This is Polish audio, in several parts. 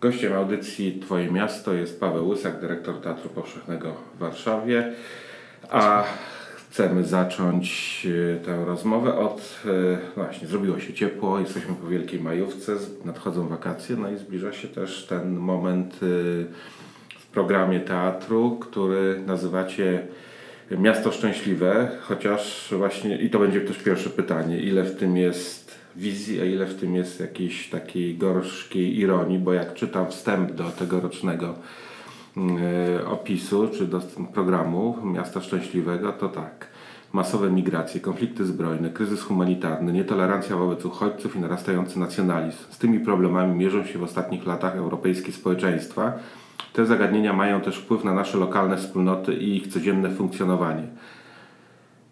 Gościem audycji Twoje Miasto jest Paweł Łysak, dyrektor Teatru Powszechnego w Warszawie. A chcemy zacząć e, tę rozmowę od, no właśnie, zrobiło się ciepło, jesteśmy po wielkiej majówce, nadchodzą wakacje, no i zbliża się też ten moment e, w programie teatru, który nazywacie Miasto Szczęśliwe, chociaż właśnie, i to będzie też pierwsze pytanie, ile w tym jest wizji, a ile w tym jest jakiejś takiej gorzkiej ironii, bo jak czytam wstęp do tegorocznego y, opisu, czy do programu Miasta Szczęśliwego, to tak. Masowe migracje, konflikty zbrojne, kryzys humanitarny, nietolerancja wobec uchodźców i narastający nacjonalizm. Z tymi problemami mierzą się w ostatnich latach europejskie społeczeństwa. Te zagadnienia mają też wpływ na nasze lokalne wspólnoty i ich codzienne funkcjonowanie.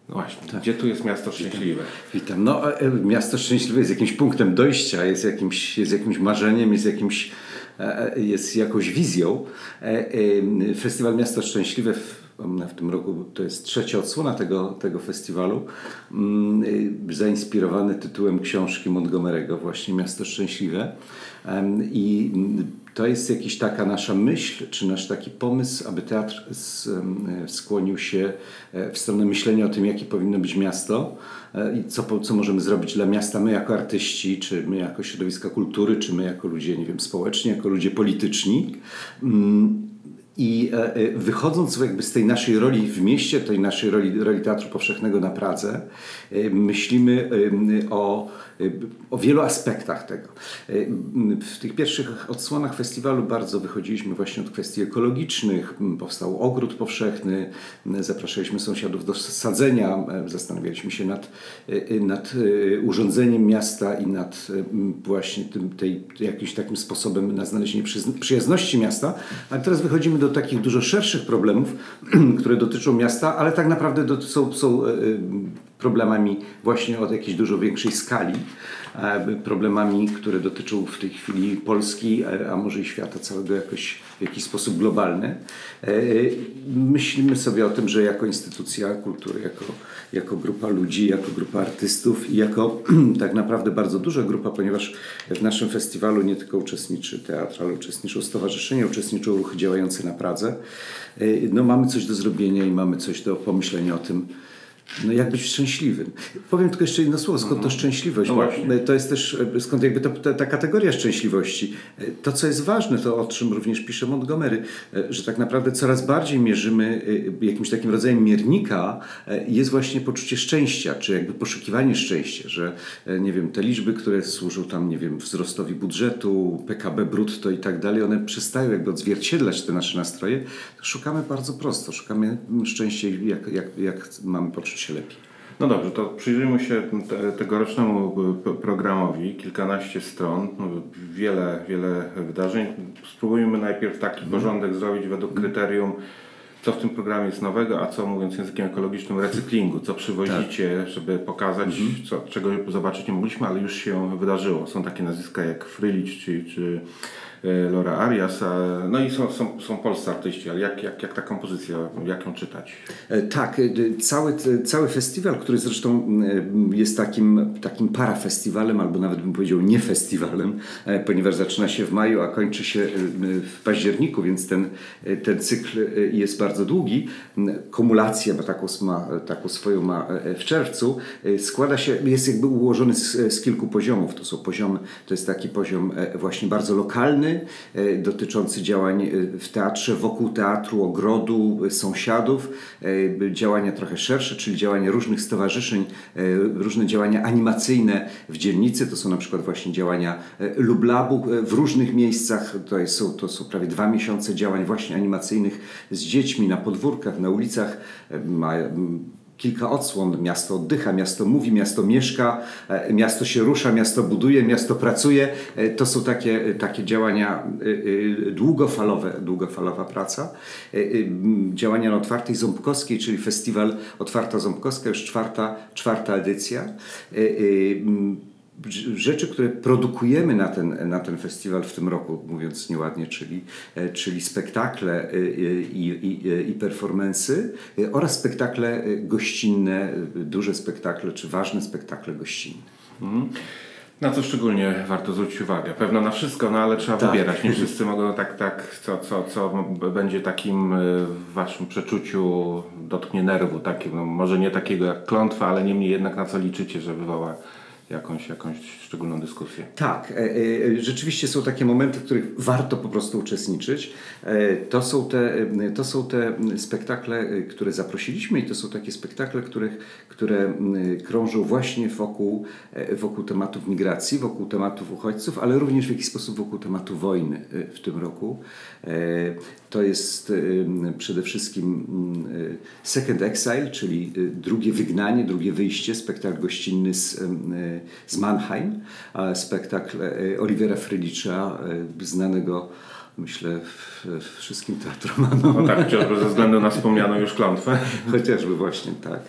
No właśnie, tak. gdzie tu jest miasto szczęśliwe? Witam. No, e, e, miasto szczęśliwe jest jakimś punktem dojścia, jest jakimś, jest jakimś marzeniem, jest jakimś, e, jest jakąś wizją. Festiwal Miasto Szczęśliwe w, w tym roku to jest trzecia odsłona tego, tego festiwalu, mm, zainspirowany tytułem książki Montgomery'ego, właśnie Miasto Szczęśliwe. I to jest jakaś taka nasza myśl, czy nasz taki pomysł, aby teatr skłonił się e, w stronę myślenia o tym, jakie powinno być miasto e, i co, co możemy zrobić dla miasta my jako artyści, czy my jako środowiska kultury, czy my jako ludzie, nie wiem, społeczni, jako ludzie polityczni. I e, wychodząc jakby z tej naszej roli w mieście, tej naszej roli, roli Teatru Powszechnego na Pradze, myślimy o o wielu aspektach tego. W tych pierwszych odsłonach festiwalu bardzo wychodziliśmy właśnie od kwestii ekologicznych. Powstał ogród powszechny, zapraszaliśmy sąsiadów do sadzenia, zastanawialiśmy się nad, nad urządzeniem miasta i nad właśnie tym, tej, jakimś takim sposobem na znalezienie przyjazności miasta. A teraz wychodzimy do takich dużo szerszych problemów, które dotyczą miasta, ale tak naprawdę są, są problemami właśnie od jakiejś dużo większej skali, e, problemami, które dotyczą w tej chwili Polski, e, a może i świata całego jakoś w jakiś sposób globalny. E, myślimy sobie o tym, że jako instytucja kultury, jako, jako grupa ludzi, jako grupa artystów i jako tak naprawdę bardzo duża grupa, ponieważ w naszym festiwalu nie tylko uczestniczy teatr, ale uczestniczą stowarzyszenia, uczestniczą ruchy działające na Pradze. No mamy coś do zrobienia i mamy coś do pomyślenia o tym, no jak być szczęśliwym. Powiem tylko jeszcze jedno słowo, skąd to mhm. szczęśliwość. No to jest też, skąd jakby to, ta, ta, kategoria szczęśliwości. To, co jest ważne, to o czym również pisze Montgomery, że tak naprawdę coraz bardziej mierzymy jakimś takim rodzajem miernika jest właśnie poczucie szczęścia, czy jakby poszukiwanie szczęścia, że nie wiem, te liczby, które służą tam, nie wiem, wzrostowi budżetu, PKB brutto i tak dalej, one przestają jakby odzwierciedlać te nasze nastroje. Szukamy bardzo prosto, szukamy szczęścia jak, jak, jak mamy poczucie się lepiej. No dobrze, to przyjrzyjmy się te, tegorocznemu programowi. Kilkanaście stron, no wiele, wiele wydarzeń. Spróbujmy najpierw taki mm. porządek zrobić według mm. kryterium, co w tym programie jest nowego, a co mówiąc językiem ekologicznym recyklingu, co przywozicie, tak. żeby pokazać, mm. co, czego zobaczyć nie mogliśmy, ale już się wydarzyło. Są takie nazwiska jak Frylicz czy, czy E, Laura Arias, no i są, są, są polscy artyści, ale jak, jak, jak ta kompozycja, jak ją czytać? E, tak, e, cały, cały festiwal, który zresztą jest takim, takim parafestiwalem, albo nawet bym powiedział nie festiwalem, ponieważ zaczyna się w maju, a kończy się w październiku, więc ten, ten cykl jest bardzo długi. Kumulacja, bo taką, ma, taką swoją ma w czerwcu, składa się, jest jakby ułożony z, z kilku poziomów. To są poziomy, to jest taki poziom właśnie bardzo lokalny, E, dotyczący działań e, w teatrze, wokół teatru, ogrodu, e, sąsiadów, działania trochę szersze, czyli działania różnych stowarzyszeń, różne działania animacyjne w dzielnicy, to są na przykład właśnie działania Lublabu w różnych miejscach, to są, to są prawie dwa miesiące działań właśnie animacyjnych z dziećmi na podwórkach, na ulicach, kilka odsłon. Miasto oddycha, miasto mówi, miasto mieszka, e, miasto się rusza, miasto buduje, miasto pracuje. E, to są takie, takie działania e, długofalowe, długofalowa praca. Działania na Otwartej Ząbkowskiej, czyli festiwal Otwarta Ząbkowska, już czwarta, czwarta edycja rzeczy, które produkujemy na ten, na ten festiwal w tym roku, mówiąc nieładnie, czyli, e, czyli spektakle e, e, i, i, i performensy oraz spektakle gościnne, duże spektakle czy ważne spektakle gościnne. Mhm. Na co szczególnie warto zwrócić uwagę? Pewno na wszystko, no ale trzeba Tak. wybierać. Nie wszyscy mogą tak, tak, co, co, co będzie takim w waszym przeczuciu dotknie nerwu, takim, no, może nie takiego jak klątwa, ale niemniej jednak na co liczycie, że wywoła jakąś, jakąś szczególną dyskusję. Tak, e, e, rzeczywiście są takie momenty, w których warto po prostu uczestniczyć. E, To są te, to są te spektakle, które zaprosiliśmy i to są takie spektakle, których, które krążą właśnie wokół, wokół tematów migracji, wokół tematów uchodźców, ale również w jakiś sposób wokół tematu wojny w tym roku. To jest przede wszystkim Second Exile, czyli drugie wygnanie, drugie wyjście, spektakl gościnny z, z Mannheim, spektakl e, Olivera Frydlicha, e, znanego myślę wszystkim teatromanom. No tak, chociażby ze względu na wspomnianą już klątwę. Chociażby właśnie tak.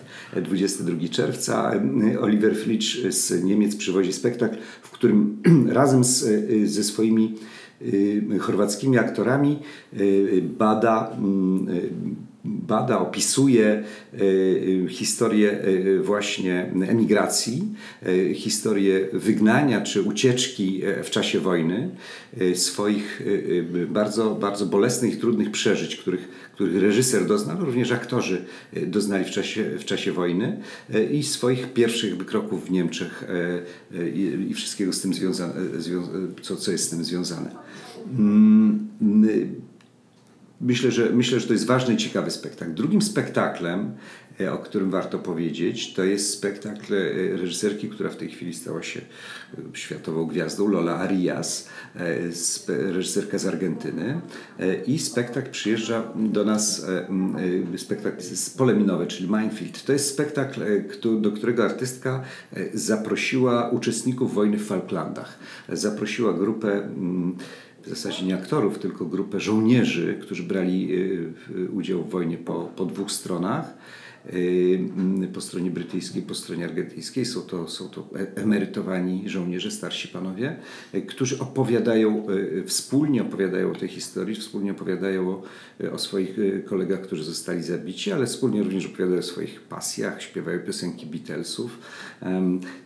22 czerwca e, Oliver Flitch z Niemiec przywozi spektakl, w którym razem z, ze swoimi chorwackimi aktorami bada, mm, bada, opisuje e, e, historię e, właśnie emigracji, historię wygnania czy ucieczki w czasie wojny, swoich bardzo, bardzo bolesnych i trudnych przeżyć, których, których reżyser doznał, również aktorzy doznali w czasie, w czasie wojny i swoich pierwszych kroków w Niemczech i, i wszystkiego z tym związane, zwią- co, co jest z tym związane. Myślę że, myślę, że to jest ważny i ciekawy spektakl. Drugim spektaklem, e, o którym warto powiedzieć, to jest spektakl e, reżyserki, która w tej chwili stała się e, światową gwiazdą, Lola Arias, reżyserka z Argentyny. I spektakl przyjeżdża do nas, spektakl z poleminowy, czyli Minefield. To jest spektakl, do którego artystka zaprosiła uczestników wojny w Falklandach. Zaprosiła grupę w zasadzie nie aktorów, tylko grupę żołnierzy, którzy brali y, udział w wojnie po, po dwóch stronach. Y, mm, Po stronie brytyjskiej, po stronie argentyńskiej są to, są to e- emerytowani żołnierze, starsi panowie, y, którzy opowiadają, y, wspólnie opowiadają o tej historii, wspólnie opowiadają o, o swoich kolegach, którzy zostali zabici, ale wspólnie również opowiadają o swoich pasjach, śpiewają piosenki Beatlesów.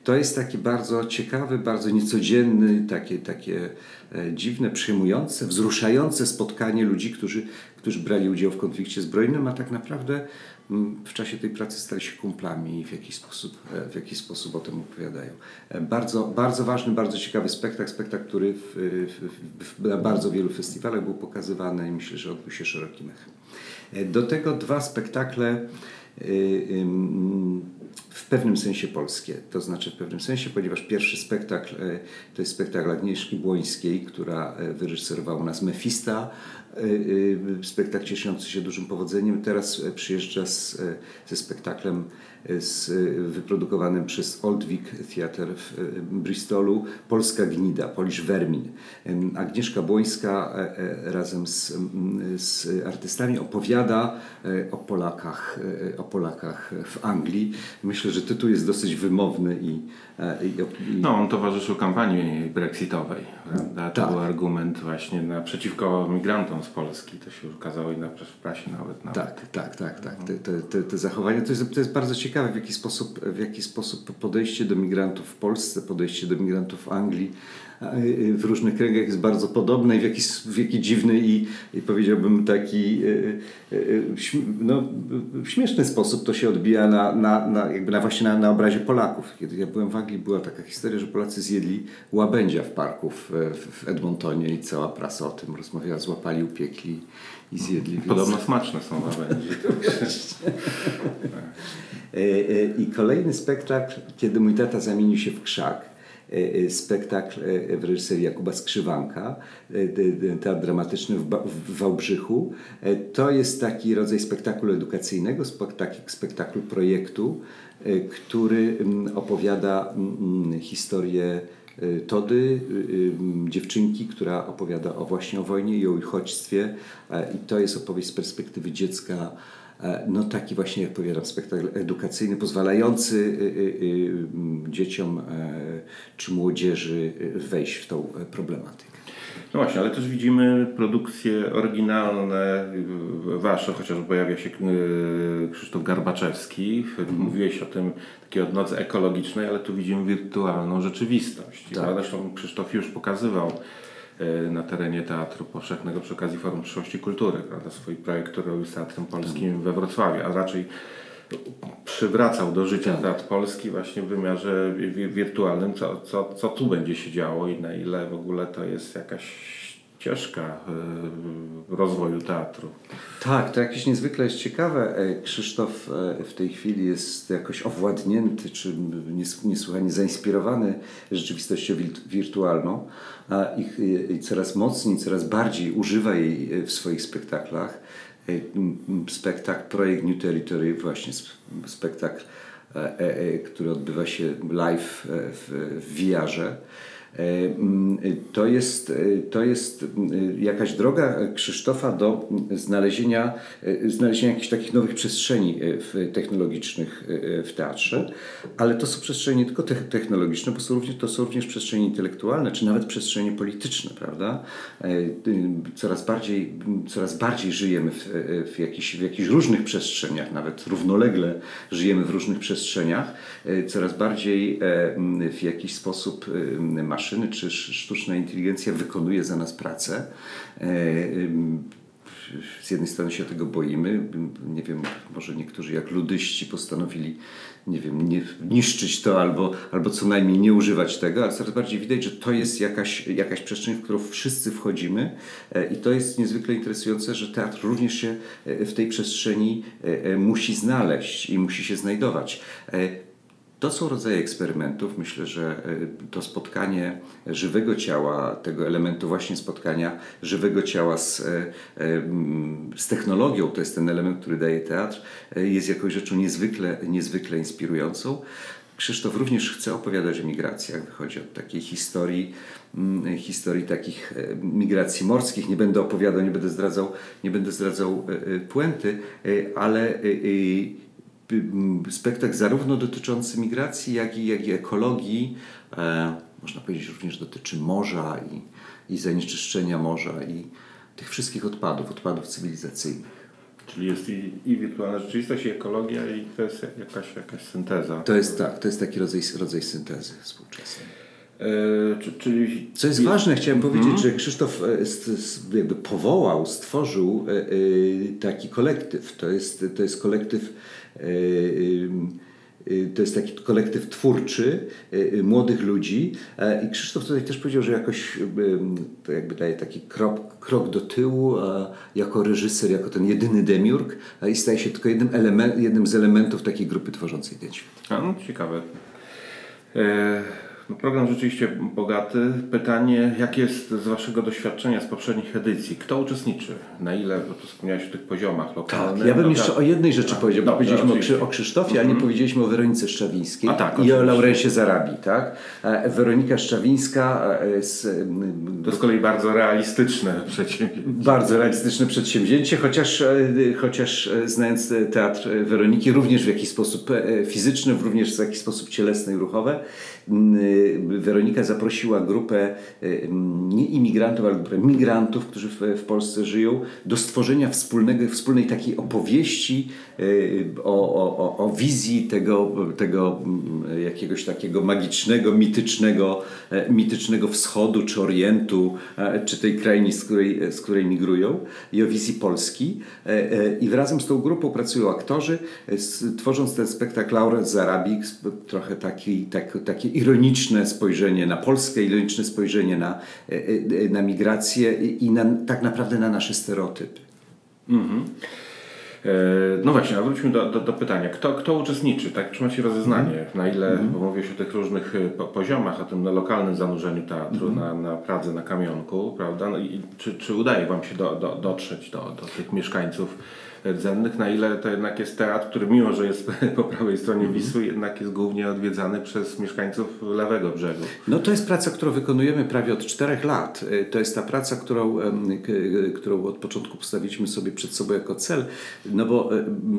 To jest taki bardzo ciekawy, bardzo niecodzienny, takie, takie e, dziwne, przejmujące, wzruszające spotkanie ludzi, którzy, którzy brali udział w konflikcie zbrojnym, a tak naprawdę w czasie tej pracy stali się kumplami i w jakiś sposób, e, w jakiś sposób o tym opowiadają. E, Bardzo, bardzo ważny, bardzo ciekawy spektakl, spektakl, który w, w, w, na bardzo wielu festiwalach był pokazywany i myślę, że odbył się szerokim echem. E, Do tego dwa spektakle w pewnym sensie polskie. To znaczy w pewnym sensie, ponieważ pierwszy spektakl e, to jest spektakl Agnieszki Błońskiej, która e, wyreżyserowała u nas Mefista, spektakl cieszący się dużym powodzeniem. Teraz przyjeżdża z, ze spektaklem z, e, wyprodukowanym przez Oldwik Theatre w e, Bristolu Polska Gnida, Polish Vermin. Agnieszka Błońska e, e, razem z, z artystami opowiada e, o Polakach, o Polakach w Anglii. Myślę, że tytuł jest dosyć wymowny i, i, i No, on towarzyszył kampanii brexitowej. Prawda? To Tak. był argument właśnie naprzeciwko migrantom z Polski. To się ukazało i na, w prasie nawet. nawet. Tak, tak, tak, tak. Te, te, te, te zachowania to jest, to jest bardzo ciekawe, w jaki, sposób, w jaki sposób podejście do migrantów w Polsce, podejście do migrantów w Anglii a, y, w różnych kręgach jest bardzo podobne i w jaki, w jaki dziwny i, i powiedziałbym taki y, y, y, no, śmieszny sposób to się odbija na, na, na, jakby na właśnie na, na obrazie Polaków. Kiedy ja byłem w Anglii, była taka historia, że Polacy zjedli łabędzia w parku w, w, w Edmontonie i cała prasa o tym rozmawiała, złapali, upiekli i zjedli. więc- Podobno smaczne są łabędzie. E, e, I kolejny spektakl, kiedy mój tata zamienił się w krzak. e, Spektakl w reżyserii Jakuba Skrzywanka, teatr dramatyczny w, Wałbrzychu. To jest taki rodzaj spektaklu edukacyjnego, spektaklu projektu, który opowiada historię Tody, dziewczynki, która opowiada właśnie o wojnie i o uchodźstwie. I to jest opowieść z perspektywy dziecka No taki właśnie, jak powiadam, spektakl edukacyjny, pozwalający y, y, y, m, dzieciom e, czy młodzieży wejść w tą e, problematykę. No właśnie, ale też widzimy produkcje oryginalne wasze, chociażby pojawia się Krzysztof Garbaczewski. Mówiłeś o tym takiej odnodze ekologicznej, ale tu widzimy wirtualną rzeczywistość. Tak. Zresztą Krzysztof już pokazywał na terenie Teatru Powszechnego przy okazji Forum Przyszłości Kultury, prawda, swój projekt, który robił z Teatrem Polskim we Wrocławiu, a raczej przywracał do życia tak. Teatr Polski właśnie w wymiarze wirtualnym, co, co, co tu będzie się działo i na ile w ogóle to jest jakaś ścieżka y, rozwoju teatru. Tak, to jakieś niezwykle jest ciekawe. E, Krzysztof e, w tej chwili jest jakoś owładnięty, czy niesłychanie zainspirowany rzeczywistością wirtualną i coraz mocniej, coraz bardziej używa jej w swoich spektaklach. E, spektakl, projekt New Territory, właśnie spektakl, który odbywa się live w, VR-ze E, to jest, e, to jest mm, jakaś droga Krzysztofa do znalezienia, e, znalezienia jakichś takich nowych przestrzeni technologicznych w teatrze, ale to są przestrzenie nie tylko technologiczne, bo są również, to są również przestrzenie intelektualne, czy nawet przestrzenie polityczne, prawda? Coraz bardziej, coraz bardziej żyjemy w, w, w jakichś różnych przestrzeniach, nawet równolegle żyjemy w różnych przestrzeniach, coraz bardziej w jakiś sposób masz maszyny czy sztuczna inteligencja wykonuje za nas pracę. E, z jednej strony się tego boimy, nie wiem, może niektórzy jak ludyści postanowili, nie wiem, nie, niszczyć to albo, albo co najmniej nie używać tego, ale coraz bardziej widać, że to jest jakaś, jakaś przestrzeń, w którą wszyscy wchodzimy e, i to jest niezwykle interesujące, że teatr również się e, w tej przestrzeni musi znaleźć i musi się znajdować. To są rodzaje eksperymentów. Myślę, że e, to spotkanie żywego ciała, tego elementu właśnie spotkania żywego ciała z, e, e, z technologią, to jest ten element, który daje teatr, jest jakąś rzeczą niezwykle, niezwykle inspirującą. Krzysztof również chce opowiadać o migracjach. Wychodzi od takiej historii, historii takich migracji morskich. Nie będę opowiadał, nie będę zdradzał, nie będę zdradzał puenty, ale spektakl zarówno dotyczący migracji, jak i, jak i ekologii, e, można powiedzieć również dotyczy morza i, i zanieczyszczenia morza i tych wszystkich odpadów, odpadów cywilizacyjnych. Czyli jest i, i wirtualna rzeczywistość, i ekologia, i to jest jakaś, jakaś synteza. To jest tak, to jest taki rodzaj, rodzaj syntezy współczesnej. E, czyli... Co jest ważne, chciałem powiedzieć, mm. że Krzysztof e, jakby powołał, stworzył e, taki kolektyw. To jest, to jest kolektyw to jest taki kolektyw twórczy młodych ludzi i Krzysztof tutaj też powiedział, że jakoś to jakby daje taki krok, krok do tyłu jako reżyser, jako ten jedyny demiurg i staje się tylko jednym, element, jednym z elementów takiej grupy tworzącej ten świat. A, no, ciekawe. E no, program rzeczywiście bogaty. Pytanie, jak jest z Waszego doświadczenia z poprzednich edycji? Kto uczestniczy? Na ile, bo tu wspomniałeś o tych poziomach lokalnych. Tak, ja bym no, jeszcze tak. o jednej rzeczy powiedział, bo powiedzieliśmy o, o Krzysztofie, mm -hmm. a nie mhm. powiedzieliśmy o Weronice Szczawińskiej a, tak, i o Laurensie Zarabi. Tak? E, Weronika Szczawińska e, z, To z kolei bardzo realistyczne przedsięwzięcie. Bardzo realistyczne przedsięwzięcie, chociaż, e, chociaż znając teatr Weroniki, również w jakiś sposób fizyczny, również w jakiś sposób cielesny i ruchowe, Weronika zaprosiła grupę e, nie imigrantów, ale grupę migrantów, którzy w, Polsce żyją, do stworzenia wspólnego, wspólnej takiej opowieści e, o, o, o wizji tego, tego jakiegoś takiego magicznego, mitycznego, e, mitycznego wschodu czy orientu, czy tej krainy, z której, z której migrują i o wizji Polski. I razem z tą grupą pracują aktorzy, tworząc ten spektakl Laura Zarabik, trochę taki, tak, takie ironiczne spojrzenie na Polskę, ironiczne spojrzenie na, e, e, na migrację i na, tak naprawdę na nasze stereotypy. Mhm. E, no właśnie, a wróćmy do, do, do, pytania. Kto, kto uczestniczy? Tak, czy macie rozeznanie? Mm. Na ile, mm. bo mówię o tych różnych poziomach, o tym na lokalnym zanurzeniu teatru, mm. na, na Pradze, na Kamionku, prawda? No i czy, czy udaje Wam się do, do, dotrzeć do, do tych mieszkańców rdzennych, na ile to jednak jest teatr, który mimo, że jest po prawej stronie Wisły, jednak jest głównie odwiedzany przez mieszkańców lewego brzegu. No to jest praca, którą wykonujemy prawie od czterech lat. E, to jest ta praca, którą, którą od początku postawiliśmy sobie przed sobą jako cel, no bo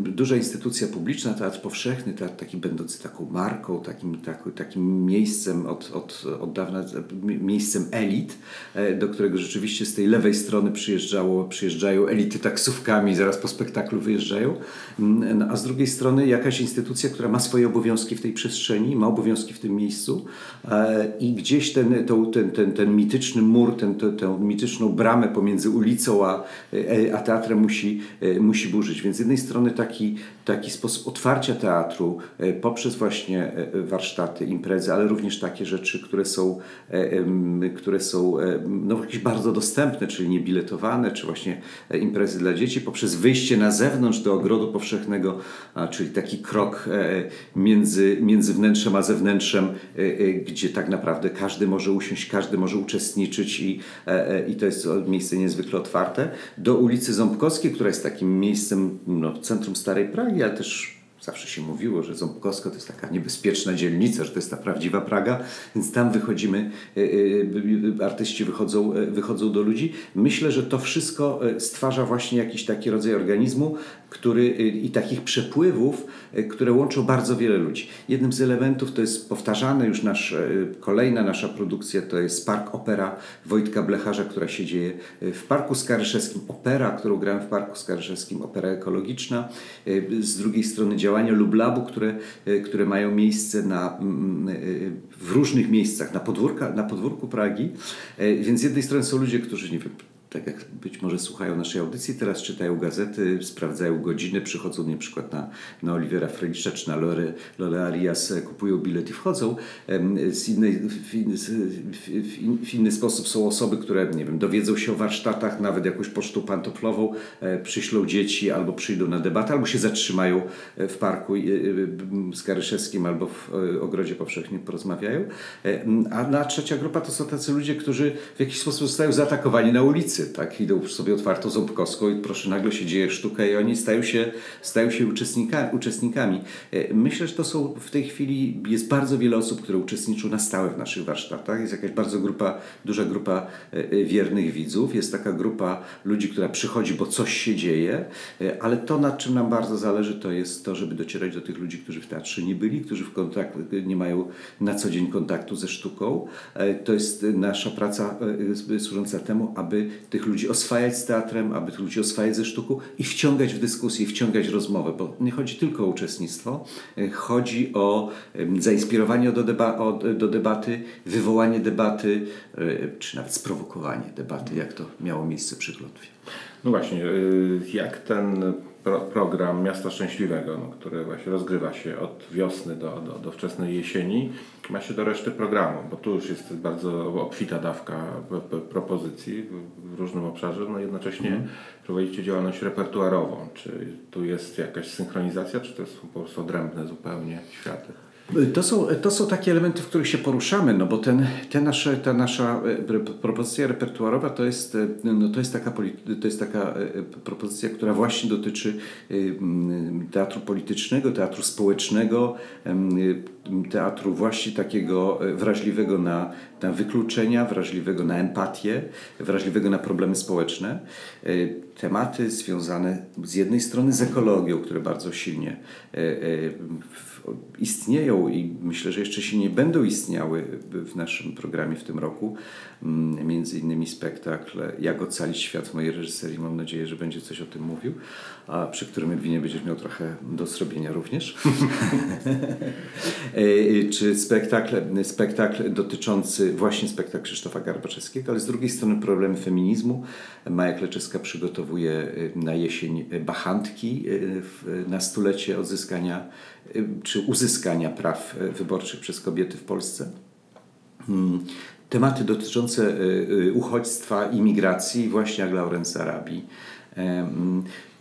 duża instytucja publiczna, teatr powszechny, teatr taki będący taką marką, takim, takim, takim miejscem od, od, od dawna, miejscem elit, e, do którego rzeczywiście z tej lewej strony przyjeżdżało, przyjeżdżają elity taksówkami, zaraz po spektaklu wyjeżdżają, mm, a z drugiej strony jakaś instytucja, która ma swoje obowiązki w tej przestrzeni, ma obowiązki w tym miejscu e, i gdzieś ten, ten, ten, ten mityczny mur, ten, tę, tę mityczną bramę pomiędzy ulicą a, e, a teatrem musi, musi burzyć. Więc z jednej strony taki, taki sposób otwarcia teatru poprzez właśnie warsztaty, imprezy, ale również takie rzeczy, które są, które są no, jakieś bardzo dostępne, czyli niebiletowane, czy właśnie e, imprezy dla dzieci, poprzez wyjście na zewnątrz do ogrodu powszechnego, czyli taki krok e, między, między wnętrzem a zewnętrzem, e, gdzie tak naprawdę każdy może usiąść, każdy może uczestniczyć i, i to jest miejsce niezwykle otwarte, do ulicy Ząbkowskiej, która jest takim miejscem, no, centrum Starej Pragi, ale też Zawsze się mówiło, że Ząbkowska to jest taka niebezpieczna dzielnica, że to jest ta prawdziwa Praga, więc tam wychodzimy, e, e, artyści wychodzą, e, wychodzą do ludzi. Myślę, że to wszystko stwarza właśnie jakiś taki rodzaj organizmu, który, i takich przepływów, które łączą bardzo wiele ludzi. Jednym z elementów to jest powtarzane już nasz, kolejna nasza produkcja, to jest Park Opera Wojtka Blecharza, która się dzieje w Parku Skaryszewskim. Opera, którą grałem w Parku Skaryszewskim, opera ekologiczna. Z drugiej strony działa działania Lublabu, które, które mają miejsce na, mm, e, w różnych miejscach na, podwórka, na podwórku Pragi. Więc z jednej strony są ludzie, którzy nie wiem, tak jak być może słuchają naszej audycji, teraz czytają gazety, sprawdzają godziny, przychodzą na przykład na, na Olivera Frelicza czy na Lore, Lore Arias, kupują bilet i wchodzą. Z innej, w, inny, w, inny sposób są osoby, które nie wiem, dowiedzą się o warsztatach, nawet jakąś pocztą pantoflową, e, przyślą dzieci albo przyjdą na debatę, albo się zatrzymają e, w parku e, z Karyszewskim albo w Ogrodzie Powszechnym porozmawiają. A na trzecia grupa to są tacy ludzie, którzy w jakiś sposób zostają zaatakowani na ulicy tak, idą sobie otwartą ząbkowską i proszę, nagle się dzieje sztuka i oni stają się, stają się uczestnika, uczestnikami. E, myślę, że to są w tej chwili, jest bardzo wiele osób, które uczestniczą na stałe w naszych warsztatach. Jest jakaś bardzo grupa, duża grupa e, e, wiernych widzów. Jest taka grupa ludzi, która przychodzi, bo coś się dzieje, ale to, nad czym nam bardzo zależy, to jest to, żeby docierać do tych ludzi, którzy w teatrze nie byli, którzy w kontakt, nie mają na co dzień kontaktu ze sztuką. To jest nasza praca służąca temu, aby tych ludzi oswajać z teatrem, aby tych ludzi oswajać ze sztuką i wciągać w dyskusję, wciągać rozmowę, bo nie chodzi tylko o uczestnictwo, e, chodzi o zainspirowanie do, deba do debaty, wywołanie debaty, e, czy nawet sprowokowanie debaty, jak to miało miejsce przy klątwie. No właśnie, e, jak ten pro, program Miasta Szczęśliwego, no, który właśnie rozgrywa się od wiosny do, do, do wczesnej jesieni, ma się do reszty programu, bo tu już jest bardzo obfita dawka propozycji w różnym obszarze, no jednocześnie mm. prowadzicie działalność repertuarową. Czy tu jest jakaś synchronizacja, czy to jest po prostu odrębne zupełnie światy? To są, to są takie elementy, w których się poruszamy, no bo ten, te nasze, ta nasza e, propozycja repertuarowa to jest, e, no to, jest taka, to jest taka e, propozycja, która właśnie dotyczy teatru politycznego, teatru społecznego, teatru właśnie takiego wrażliwego na, na wykluczenia, wrażliwego na empatię, wrażliwego na problemy społeczne. Tematy związane z jednej strony z ekologią, które bardzo silnie w istnieją i myślę, że jeszcze się nie będą istniały w naszym programie w tym roku. Mm, między innymi spektakl Jak ocalić świat mojej reżyserii. Mam nadzieję, że będzie coś o tym mówił, a przy którym Edwinie będziesz miał trochę do zrobienia również. E, czy spektakl, spektakl dotyczący właśnie spektakl Krzysztofa Garbaczewskiego, ale z drugiej strony problemy feminizmu. Maja Kleczewska przygotowuje e, na jesień bachantki e, na stulecie odzyskania czy uzyskania praw wyborczych przez kobiety w Polsce. Hmm tematy dotyczące uchodźstwa, imigracji, właśnie jak Laurence Arabii.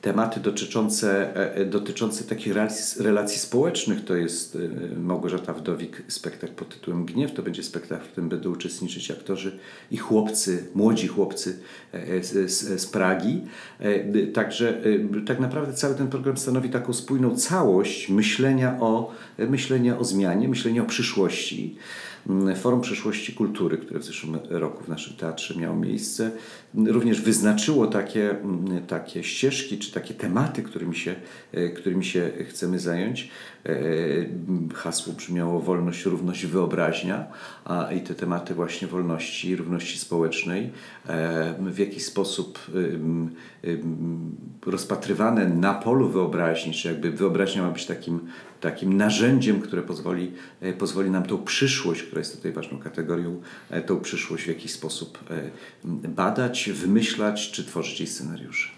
Tematy dotyczące, dotyczące takich relacji, relacji społecznych. To jest Małgorzata Wdowik, spektakl pod tytułem Gniew. To będzie spektakl, w którym będą uczestniczyć aktorzy i chłopcy, młodzi chłopcy z, z, z Pragi. Także tak naprawdę cały ten program stanowi taką spójną całość myślenia o, myślenia o zmianie, myślenia o przyszłości. Forum Przyszłości Kultury, które w zeszłym roku w naszym teatrze miało miejsce, również wyznaczyło takie, takie ścieżki czy takie tematy, którymi się, którymi się chcemy zająć. Hasło brzmiało wolność, równość, wyobraźnia a i te tematy właśnie wolności, równości społecznej w jakiś sposób rozpatrywane na polu wyobraźni, czy jakby wyobraźnia ma być takim, takim narzędziem, które pozwoli, pozwoli nam tą przyszłość, która jest tutaj ważną kategorią, tą przyszłość w jakiś sposób badać, wymyślać czy tworzyć jej scenariusze.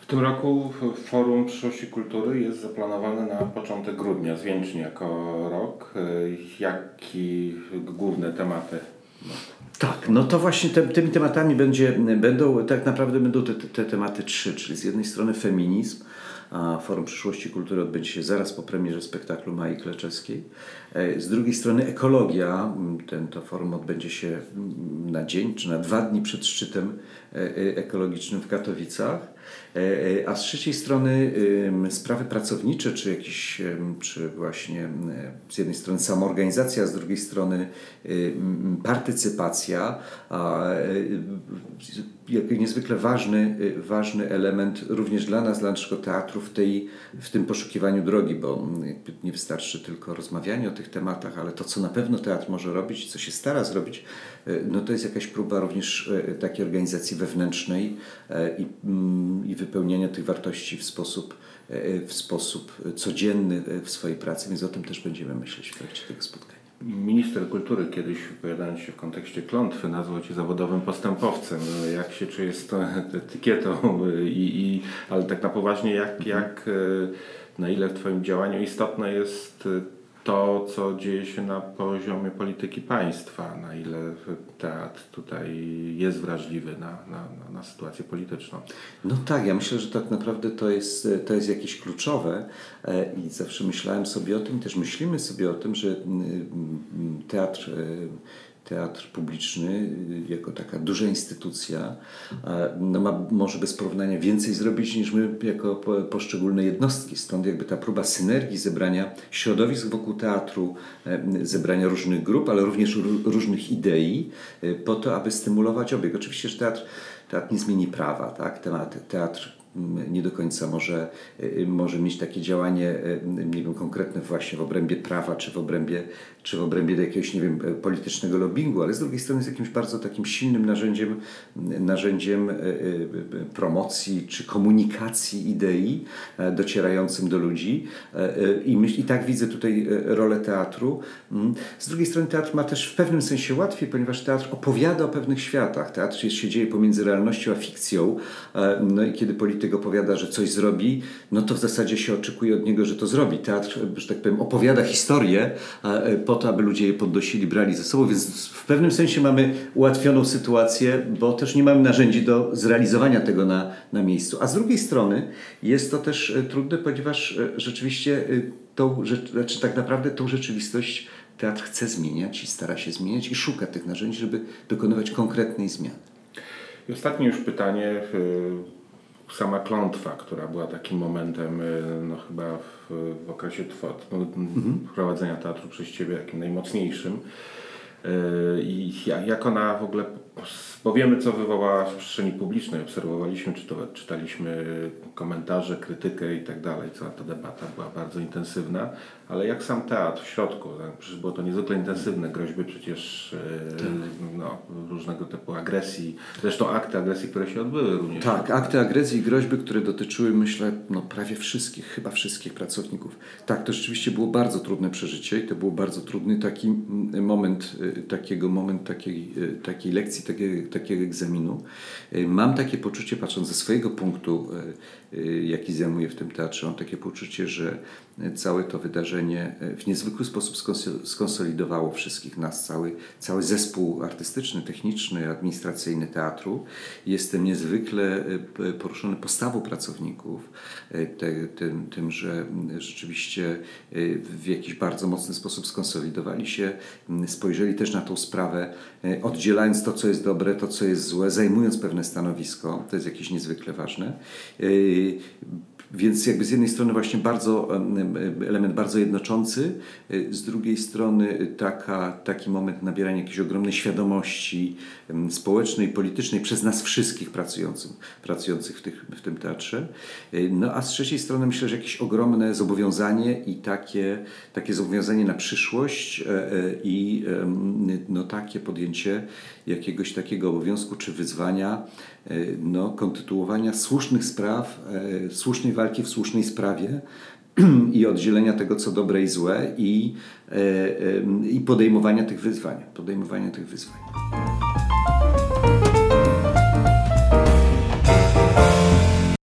W tym roku Forum Przyszłości Kultury jest zaplanowane na początek grudnia, zwieńcznie jako rok. Jakie główne tematy? Tak, no to właśnie te, tymi tematami będzie, będą, tak naprawdę będą te, te tematy trzy, czyli z jednej strony feminizm, a Forum Przyszłości Kultury odbędzie się zaraz po premierze spektaklu Mai Kleczewskiej. E, z drugiej strony ekologia, ten, to forum odbędzie się na dzień czy na dwa dni przed szczytem e, e, ekologicznym w Katowicach. A z trzeciej strony sprawy pracownicze, czy jakieś, czy właśnie z jednej strony samoorganizacja, z drugiej strony partycypacja, niezwykle ważny, ważny element również dla nas, dla naszego teatru w, tej, w tym poszukiwaniu drogi, bo nie wystarczy tylko rozmawianie o tych tematach, ale to, co na pewno teatr może robić, co się stara zrobić, e, no to jest jakaś próba również e, takiej organizacji wewnętrznej i, mm, i wypełniania tych wartości w sposób, w sposób codzienny w swojej pracy, więc o tym też będziemy myśleć w trakcie tego spotkania. Minister kultury kiedyś wypowiadając się w kontekście klątwy nazwał Cię zawodowym postępowcem. Jak się czujesz z tą etykietą? I, i, ale tak na poważnie, jak, jak, na ile w Twoim działaniu istotne jest to, co dzieje się na poziomie polityki państwa, na ile teatr tutaj jest wrażliwy na, na, na, sytuację polityczną. No tak, ja myślę, że tak naprawdę to jest, to jest jakieś kluczowe e, i zawsze myślałem sobie o tym, też myślimy sobie o tym, że teatr e, teatr publiczny y, jako taka duża instytucja no ma może bez porównania więcej zrobić niż my jako poszczególne jednostki. Stąd jakby ta próba synergii zebrania środowisk wokół teatru, zebrania różnych grup, ale również różnych idei e, po to, aby stymulować obieg. Oczywiście, że teatr, teatr nie zmieni prawa, tak? Teatr nie do końca może, y, może mieć takie działanie, y, nie wiem, konkretne właśnie w obrębie prawa, czy w obrębie, czy w obrębie jakiegoś, nie wiem, politycznego lobbingu, ale z drugiej strony jest jakimś bardzo takim silnym narzędziem, narzędziem y, promocji, czy komunikacji idei e, docierającym do ludzi i, myśl, i tak widzę tutaj rolę teatru. Mm. Z drugiej strony teatr ma też w pewnym sensie łatwiej, ponieważ teatr opowiada o pewnych światach. Teatr się dzieje pomiędzy realnością a fikcją, e, no i kiedy polityk polityk opowiada, że coś zrobi, no to w zasadzie się oczekuje od niego, że to zrobi. Teatr, że tak powiem, opowiada historię e, po to, aby ludzie je podnosili, brali ze sobą, więc w pewnym sensie mamy ułatwioną sytuację, bo też nie mamy narzędzi do zrealizowania tego na, na miejscu. A z drugiej strony jest to też e, trudne, ponieważ e, rzeczywiście tą, znaczy tak naprawdę tą rzeczywistość teatr chce zmieniać i stara się zmieniać i szuka tych narzędzi, żeby dokonywać konkretnej zmiany. I ostatnie już pytanie sama klątwa, która była takim momentem, y, no chyba w, w okresie no, mhm. prowadzenia teatru przez Ciebie takim najmocniejszym. Y, I jak ona w ogóle, bo wiemy co wywołała w przestrzeni publicznej, obserwowaliśmy, czytaliśmy komentarze, krytykę i tak dalej, cała ta debata była bardzo intensywna, ale jak sam teatr w środku, tak? przecież było to niezwykle intensywne, groźby przecież e, tak. no, różnego typu agresji, zresztą akty agresji, które się odbyły również. Tak, akty agresji i groźby, które dotyczyły myślę no, prawie wszystkich, chyba wszystkich pracowników. Tak, to rzeczywiście było bardzo trudne przeżycie i to był bardzo trudny taki moment, e, takiego moment takiej, e, takiej lekcji, takiego, takiego egzaminu. Mam takie poczucie, patrząc ze swojego punktu, jaki zajmuję w tym teatrze, mam takie poczucie, że całe to wydarzenie wydarzenie e, w niezwykły sposób skonsol- skonsolidowało wszystkich nas, cały, cały zespół artystyczny, techniczny, administracyjny teatru. Jestem niezwykle e, poruszony postawą pracowników, e, tym, tym, że rzeczywiście w jakiś bardzo mocny sposób skonsolidowali się, spojrzeli też na tą sprawę, oddzielając to, co jest dobre, to, co jest złe, zajmując pewne stanowisko. To jest jakieś niezwykle ważne. Więc jakby z jednej strony właśnie bardzo em, element bardzo jednoczący, y, z drugiej strony taka, taki moment nabierania jakiejś ogromnej świadomości społecznej, politycznej przez nas wszystkich pracujących, pracujących w, tych, w tym teatrze. Y, No a z trzeciej strony myślę, że jakieś ogromne zobowiązanie i takie, takie zobowiązanie na przyszłość e, e, i no, takie podjęcie jakiegoś takiego obowiązku czy wyzwania e, no, kontynuowania słusznych spraw, słusznej walki w słusznej sprawie i oddzielenia tego, co dobre i złe i, e, em, i podejmowania tych wyzwań. Podejmowania tych wyzwań.